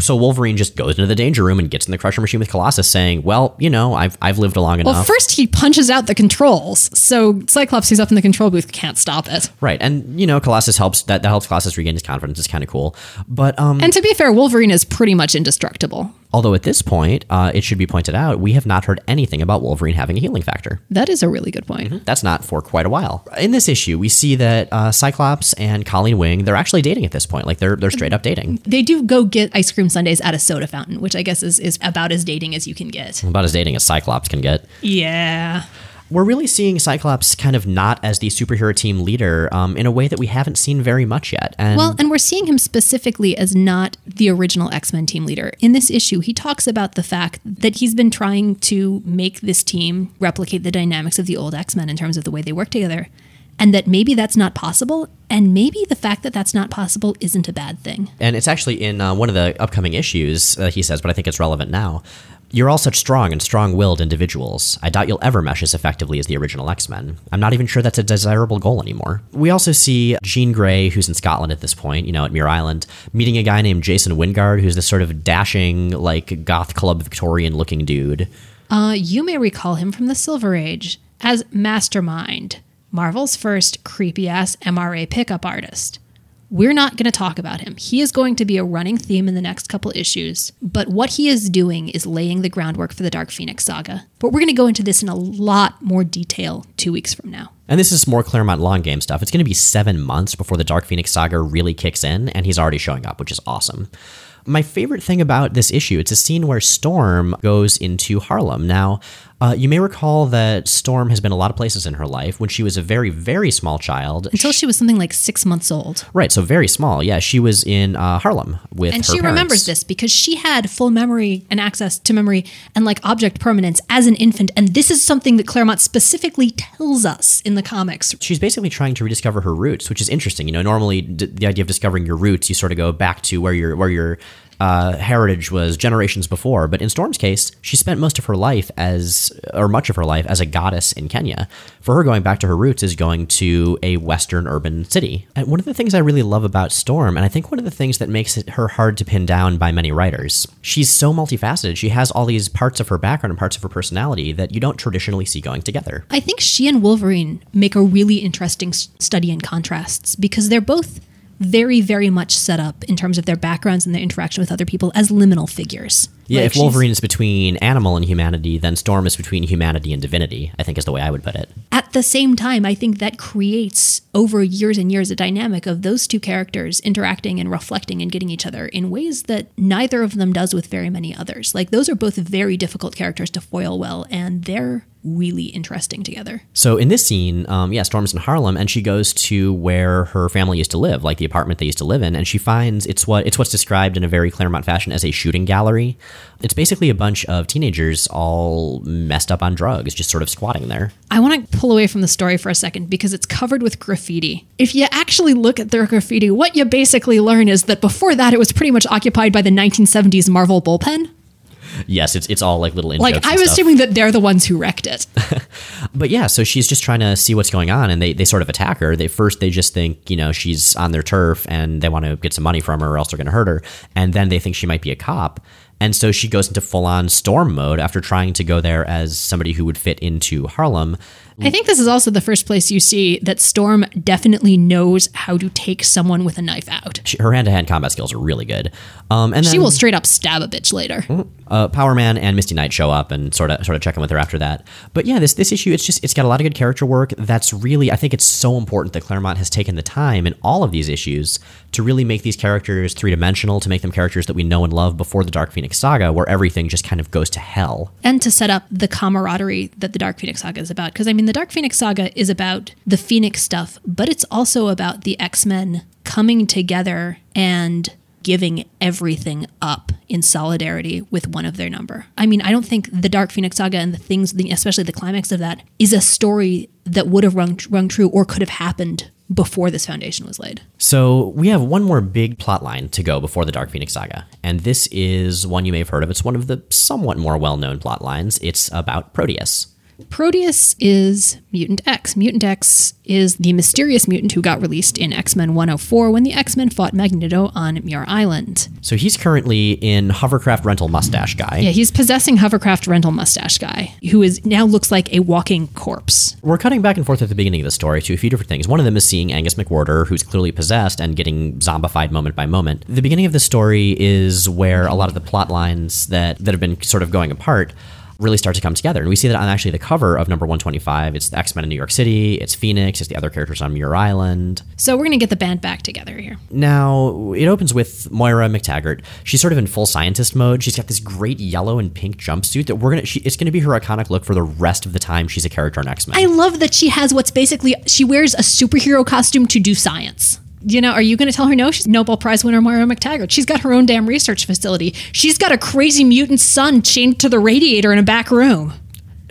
So Wolverine just goes into the danger room and gets in the crusher machine with Colossus, saying, "Well, you know, I've I've lived long enough." Well, first he punches out the controls, so Cyclops, who's up in the control booth, can't stop it. right, and you know, Colossus helps that that helps Colossus regain his confidence. It's kind of cool. But um, And to be fair, Wolverine is pretty much indestructible. Although at this point, uh, it should be pointed out, we have not heard anything about Wolverine having a healing factor. That is a really good point. That's not for quite a while. In this issue, we see that uh, Cyclops and Colleen Wing they're actually dating at this point. Like they're they're straight up dating. They do go get ice cream sundaes at a soda fountain, which I guess is, is about as dating as you can get. About as dating as Cyclops can get. Yeah. We're really seeing Cyclops kind of not as the superhero team leader um, in a way that we haven't seen very much yet. And Well, and we're seeing him specifically as not the original X Men team leader. In this issue, he talks about the fact that he's been trying to make this team replicate the dynamics of the old X Men in terms of the way they work together, and that maybe that's not possible, and maybe the fact that that's not possible isn't a bad thing. and it's actually in uh, one of the upcoming issues, uh, he says, but I think it's relevant now. You're all such strong and strong willed individuals. I doubt you'll ever mesh as effectively as the original X Men. I'm not even sure that's a desirable goal anymore. We also see Jean Grey, who's in Scotland at this point, you know, at Muir Island, meeting a guy named Jason Wyngarde, who's this sort of dashing, like, goth club Victorian looking dude. Uh, you may recall him from the Silver Age as Mastermind, Marvel's first creepy ass MRA pickup artist. We're not going to talk about him. He is going to be a running theme in the next couple issues, but what he is doing is laying the groundwork for the Dark Phoenix saga. But we're going to go into this in a lot more detail two weeks from now. And this is more Claremont long game stuff. It's going to be seven months before the Dark Phoenix saga really kicks in, and he's already showing up, which is awesome. My favorite thing about this issue, it's a scene where Storm goes into Harlem. Now, uh, you may recall that Storm has been a lot of places in her life. When she was a very, very small child, Until she was something like six months old. right? So very small. Yeah, she was in uh, Harlem with And she remembers this because she had full memory and access to memory and like object permanence as an infant. And this is something that Claremont specifically tells us in the comics. she's basically trying to rediscover her roots, which is interesting. You know, normally d- the idea of discovering your roots, you sort of go back to where your where your uh, heritage was generations before. But in Storm's case, she spent most of her life as, or much of her life as a goddess in Kenya. For her, going back to her roots is going to a Western urban city. And one of the things I really love about Storm, and I think one of the things that makes her hard to pin down by many writers, she's so multifaceted. She has all these parts of her background and parts of her personality that you don't traditionally see going together. I think she and Wolverine make a really interesting study in contrasts because they're both very, very much set up in terms of their backgrounds and their interaction with other people as liminal figures. Yeah, Like, if Wolverine is between animal and humanity, then Storm is between humanity and divinity, I think is the way I would put it. At the same time, I think that creates over years and years a dynamic of those two characters interacting and reflecting and getting each other in ways that neither of them does with very many others. Like those are both very difficult characters to foil well, and they're really interesting together. So in this scene, um, yeah, Storm's in Harlem, and she goes to where her family used to live, like the apartment they used to live in, and she finds it's what it's what's described in a very Claremont fashion as a shooting gallery. It's basically a bunch of teenagers all messed up on drugs, just sort of squatting there. I want to pull away from the story for a second because it's covered with graffiti. If you actually look at their graffiti, what you basically learn is that before that, it was pretty much occupied by the 1970s Marvel bullpen. Yes, it's it's all like little Like, I'm assuming that they're the ones who wrecked it. But yeah, so she's just trying to see what's going on, and they, they sort of attack her. They first they just think you know she's on their turf, and they want to get some money from her, or else they're going to hurt her. And then they think she might be a cop, and so she goes into full on storm mode after trying to go there as somebody who would fit into Harlem. I think this is also the first place you see that Storm definitely knows how to take someone with a knife out. She, her hand to hand combat skills are really good. Um, and then She will straight up stab a bitch later. uh, Power Man and Misty Knight show up and sort of sort of check in with her after that. But yeah, this this issue it's just it's got a lot of good character work. That's really I think it's so important that Claremont has taken the time in all of these issues to really make these characters three dimensional, to make them characters that we know and love before the Dark Phoenix saga, where everything just kind of goes to hell. and to set up the camaraderie that the Dark Phoenix saga is about. Because I mean, the Dark Phoenix saga is about the Phoenix stuff, but it's also about the X Men coming together and giving everything up in solidarity with one of their number. I mean, I don't think the Dark Phoenix saga and the things, especially the climax of that, is a story that would have rung, rung true or could have happened before this foundation was laid. So we have one more big plot line to go before the Dark Phoenix saga, and this is one you may have heard of. It's one of the somewhat more well known plot lines. It's about Proteus. Proteus is Mutant X. Mutant X is the mysterious mutant who got released in X Men 104 when the X Men fought Magneto on Muir Island. So he's currently in Hovercraft Rental Mustache Guy. Yeah, he's possessing Hovercraft rental mustache guy, who is now looks like a walking corpse. We're cutting back and forth at the beginning of the story to a few different things. One of them is seeing Angus MacWhirter, who's clearly possessed and getting zombified moment by moment. The beginning of the story is where a lot of the plot lines that, that have been sort of going apart really start to come together. And we see that on actually the cover of number 125. It's the X Men in New York City, it's Phoenix, it's the other characters on Muir Island. So we're gonna get the band back together here. Now, it opens with Moira McTaggart. She's sort of in full scientist mode. She's got this great yellow and pink jumpsuit that we're gonna. It's gonna be her iconic look for the rest of the time she's a character on X Men. I love that she has what's basically she wears a superhero costume to do science. You know, are you going to tell her no? She's Nobel Prize winner Moira McTaggart. She's got her own damn research facility. She's got a crazy mutant son chained to the radiator in a back room.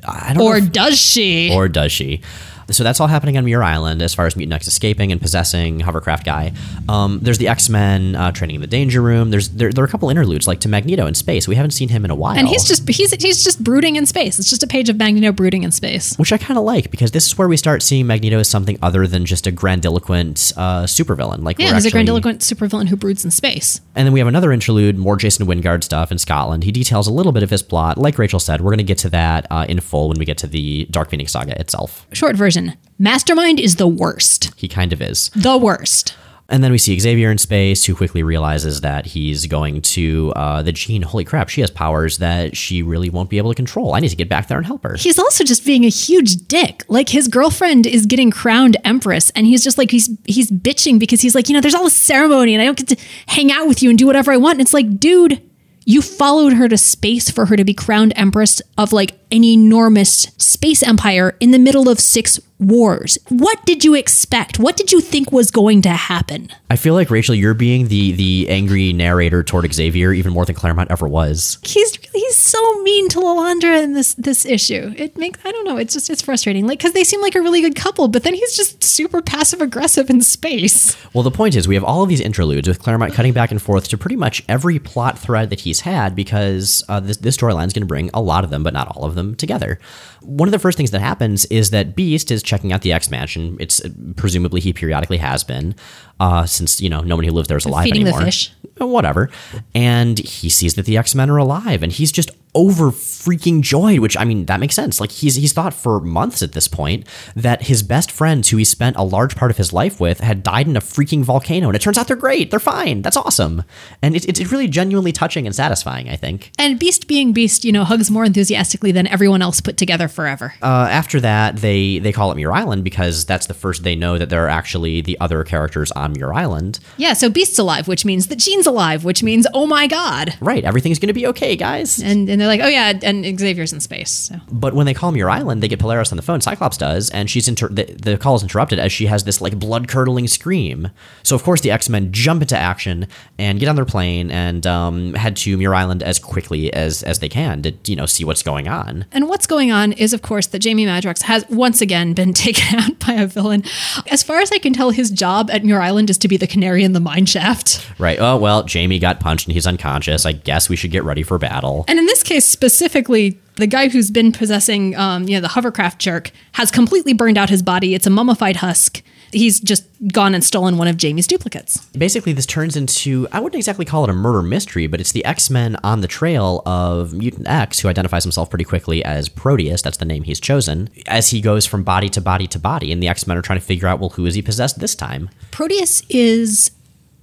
I don't Or if- does she? or does she? So that's all happening on Muir Island as far as Mutant X escaping and possessing Hovercraft Guy. Um, there's the X Men uh, training in the Danger Room. There's there, there are a couple interludes like to Magneto in space. We haven't seen him in a while, and he's just he's he's just brooding in space. It's just a page of Magneto brooding in space. which I kind of like because this is where we start seeing Magneto as something other than just a grandiloquent uh, supervillain. Like Yeah, he's a actually- grandiloquent supervillain who broods in space. And then we have another interlude, more Jason Wyngarde stuff in Scotland. He details a little bit of his plot. Like Rachel said, we're going to get to that uh, in full when we get to the Dark Phoenix saga itself. Short version: Mastermind is the worst. He kind of is. The worst. And then we see Xavier in space, who quickly realizes that he's going to uh, the Jean. Holy crap, she has powers that she really won't be able to control. I need to get back there and help her. He's also just being a huge dick. Like his girlfriend is getting crowned empress, and he's just like he's he's bitching because he's like, you know, there's all this ceremony, and I don't get to hang out with you and do whatever I want. And it's like, dude, you followed her to space for her to be crowned empress of like an enormous space empire in the middle of six wars. What did you expect? What did you think was going to happen? I feel like Rachel, you're being the the angry narrator toward Xavier even more than Claremont ever was. He's he's so mean to Lilandra in this this issue. It makes I don't know. It's just it's frustrating. Like because they seem like a really good couple, but then he's just super passive aggressive in space. Well, the point is, we have all of these interludes with Claremont cutting back and forth to pretty much every plot thread that he's had because uh, this, this storyline is going to bring a lot of them, but not all of them, together. One of the first things that happens is that Beast is checking out the X Mansion. It's presumably he periodically has been, uh, since you know no one who lives there is alive Feeding the anymore. fish. Uh, Whatever, and he sees that the X Men are alive, and he's just over freaking joyed, which I mean, that makes sense. Like he's he's thought for months at this point that his best friends who he spent a large part of his life with had died in a freaking volcano. And it turns out they're great. They're fine. That's awesome. And it, it's really genuinely touching and satisfying, I think. And Beast being Beast, you know, hugs more enthusiastically than everyone else put together forever. Uh, after that, they they call it Muir Island because that's the first they know that there are actually the other characters on Muir Island. Yeah, so Beast's alive, which means that Jean's alive, which means, oh my God. Right, everything's going to be okay, guys. And, and they're like, oh yeah, and Xavier's in space. So. But when they call Muir Island, they get Polaris on the phone. Cyclops does, and she's inter- the, the call is interrupted as she has this like blood curdling scream. So of course the X Men jump into action and get on their plane and um, head to Muir Island as quickly as as they can to you know see what's going on. And what's going on is, of course, that Jamie Madrox has once again been taken out by a villain. As far as I can tell, his job at Muir Island is to be the canary in the mine shaft. Right. Oh well, Jamie got punched and he's unconscious. I guess we should get ready for battle. And in this case specifically, the guy who's been possessing, um, you know, the hovercraft jerk has completely burned out his body. It's a mummified husk. He's just gone and stolen one of Jamie's duplicates. Basically, this turns into I wouldn't exactly call it a murder mystery, but it's the X Men on the trail of Mutant X, who identifies himself pretty quickly as Proteus. That's the name he's chosen. As he goes from body to body to body, and the X Men are trying to figure out, well, who is he possessed this time? Proteus is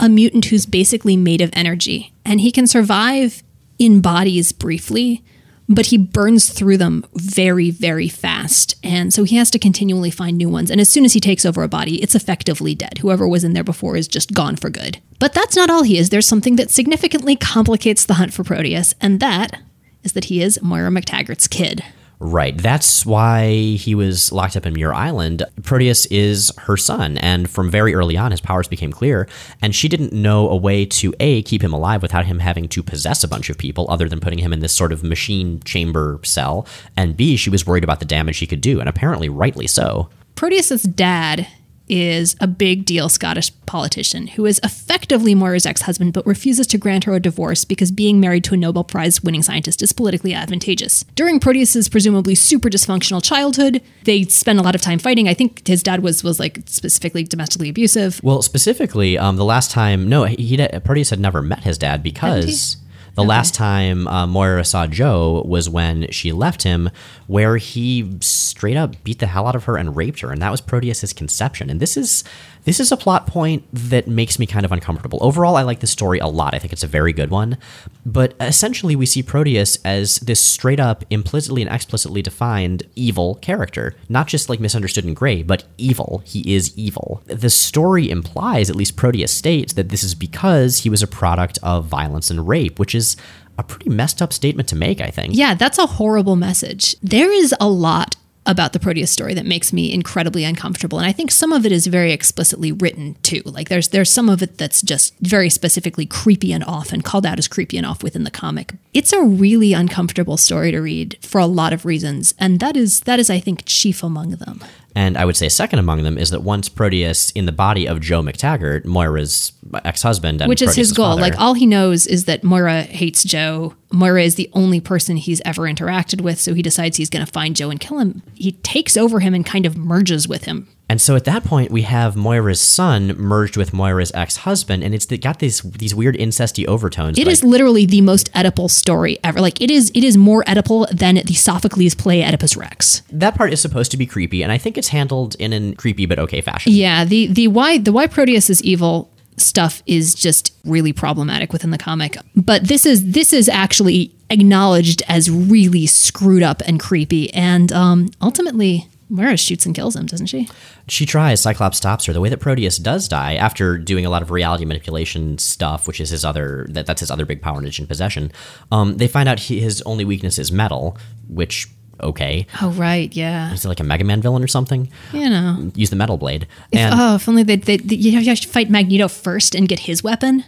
a mutant who's basically made of energy, and he can survive in bodies briefly but he burns through them very, very fast. And so he has to continually find new ones. And as soon as he takes over a body, it's effectively dead. Whoever was in there before is just gone for good. But that's not all he is. There's something that significantly complicates the hunt for Proteus, and that is that he is Moira McTaggart's kid. Right. That's why he was locked up in Muir Island. Proteus is her son, and from very early on, his powers became clear, and she didn't know a way to A, keep him alive without him having to possess a bunch of people other than putting him in this sort of machine chamber cell, and B, she was worried about the damage he could do, and apparently rightly so. Proteus's dad is a big deal Scottish politician who is effectively Moira's ex husband but refuses to grant her a divorce because being married to a Nobel Prize winning scientist is politically advantageous. During Proteus's presumably super dysfunctional childhood, they spend a lot of time fighting. I think his dad was was like specifically domestically abusive. Well, specifically, um, the last time, no, he, he Proteus had never met his dad because. The okay. last time uh, Moira saw Joe was when she left him, where he straight up beat the hell out of her and raped her, and that was Proteus's conception. And this is this is a plot point that makes me kind of uncomfortable. Overall, I like the story a lot. I think it's a very good one. But essentially, we see Proteus as this straight up, implicitly and explicitly defined evil character. Not just like misunderstood and gray, but evil. He is evil. The story implies, at least Proteus states, that this is because he was a product of violence and rape, which is a pretty messed up statement to make, I think. Yeah, that's a horrible message. There is a lot about the Proteus story that makes me incredibly uncomfortable. And I think some of it is very explicitly written too. Like there's there's some of it that's just very specifically creepy and off and called out as creepy and off within the comic. It's a really uncomfortable story to read for a lot of reasons, and that is that is I think chief among them. And I would say second among them is that once Proteus in the body of Joe McTaggart, Moira's ex-husband, which is his goal. father, like all he knows is that Moira hates Joe. Moira is the only person he's ever interacted with, so he decides he's going to find Joe and kill him. He takes over him and kind of merges with him and so at that point, we have Moira's son merged with Moira's ex-husband, and it's got these these weird incesty overtones. It like, is literally the most Oedipal story ever. Like it is, it is more Oedipal than the Sophocles play Oedipus Rex. That part is supposed to be creepy, and I think it's handled in a creepy but okay fashion. Yeah, the the why the why Proteus is evil stuff is just really problematic within the comic. But this is this is actually acknowledged as really screwed up and creepy, and um, ultimately Moira shoots and kills him, doesn't she? She tries. Cyclops stops her. The way that Proteus does die, after doing a lot of reality manipulation stuff, which is his other that, that's his other big power niche in possession. Um, they find out he, his only weakness is metal, which okay. Oh right, yeah. Is he like a Mega Man villain or something? You know, use the metal blade. If, and, oh, if only they, they you have to fight Magneto first and get his weapon.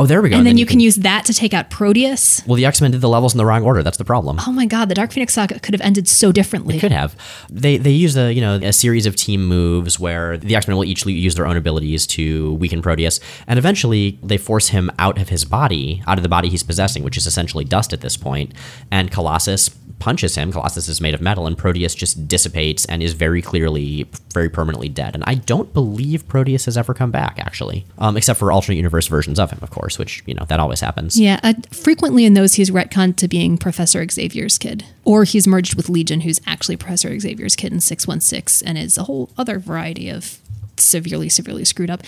Oh, there we go. And, then, then, you can, can, use that to take out Proteus. Well, the X Men did the levels in the wrong order. That's the problem. Oh my god, the Dark Phoenix saga could have ended so differently. It could have. They they use a you know a series of team moves where the X Men will each use their own abilities to weaken Proteus, and eventually they force him out of his body, out of the body he's possessing, which is essentially dust at this point. And Colossus punches him. Colossus is made of metal, and Proteus just dissipates and is very clearly, very permanently dead. And I don't believe Proteus has ever come back, actually, um, except for alternate universe versions of him, of course. which, you know, that always happens. Yeah, uh, frequently in those he's retconned to being Professor Xavier's kid, or he's merged with Legion, who's actually Professor Xavier's kid in six one six, and is a whole other variety of severely, severely screwed up.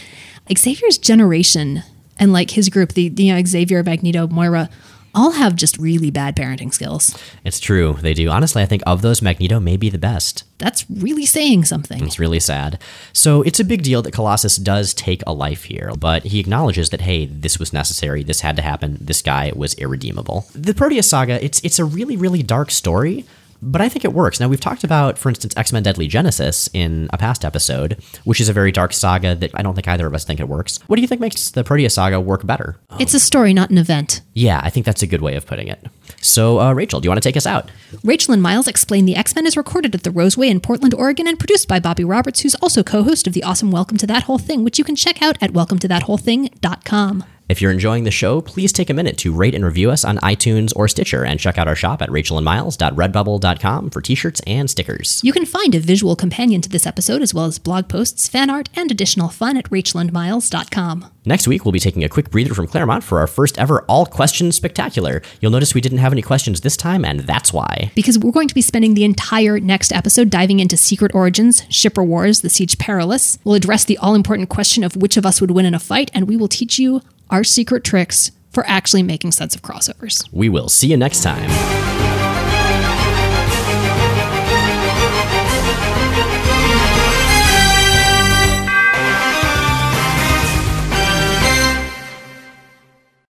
Xavier's generation and like his group, the you know Xavier, Magneto, Moira, all have just really bad parenting skills. It's true. They do. Honestly, I think of those, Magneto may be the best. That's really saying something. It's really sad. So it's a big deal that Colossus does take a life here, but he acknowledges that hey, this was necessary. This had to happen. This guy was irredeemable. The Proteus saga. It's it's a really really dark story. But I think it works. Now, we've talked about, for instance, X Men Deadly Genesis in a past episode, which is a very dark saga that I don't think either of us think it works. What do you think makes the Proteus saga work better? It's a story, not an event. Yeah, I think that's a good way of putting it. So, uh, Rachel, do you want to take us out? Rachel and Miles Explain the X Men is recorded at the Roseway in Portland, Oregon, and produced by Bobby Roberts, who's also co host of the awesome Welcome to That Whole Thing, which you can check out at welcometothatwholething.com. If you're enjoying the show, please take a minute to rate and review us on iTunes or Stitcher and check out our shop at rachelandmiles.redbubble.com for t-shirts and stickers. You can find a visual companion to this episode as well as blog posts, fan art, and additional fun at rachelandmiles.com. Next week, we'll be taking a quick breather from Claremont for our first ever all questions spectacular. You'll notice we didn't have any questions this time, and that's why. Because we're going to be spending the entire next episode diving into Secret Origins, Shipper Wars, The Siege Perilous. We'll address the all important question of which of us would win in a fight, and we will teach you our secret tricks for actually making sense of crossovers. We will see you next time.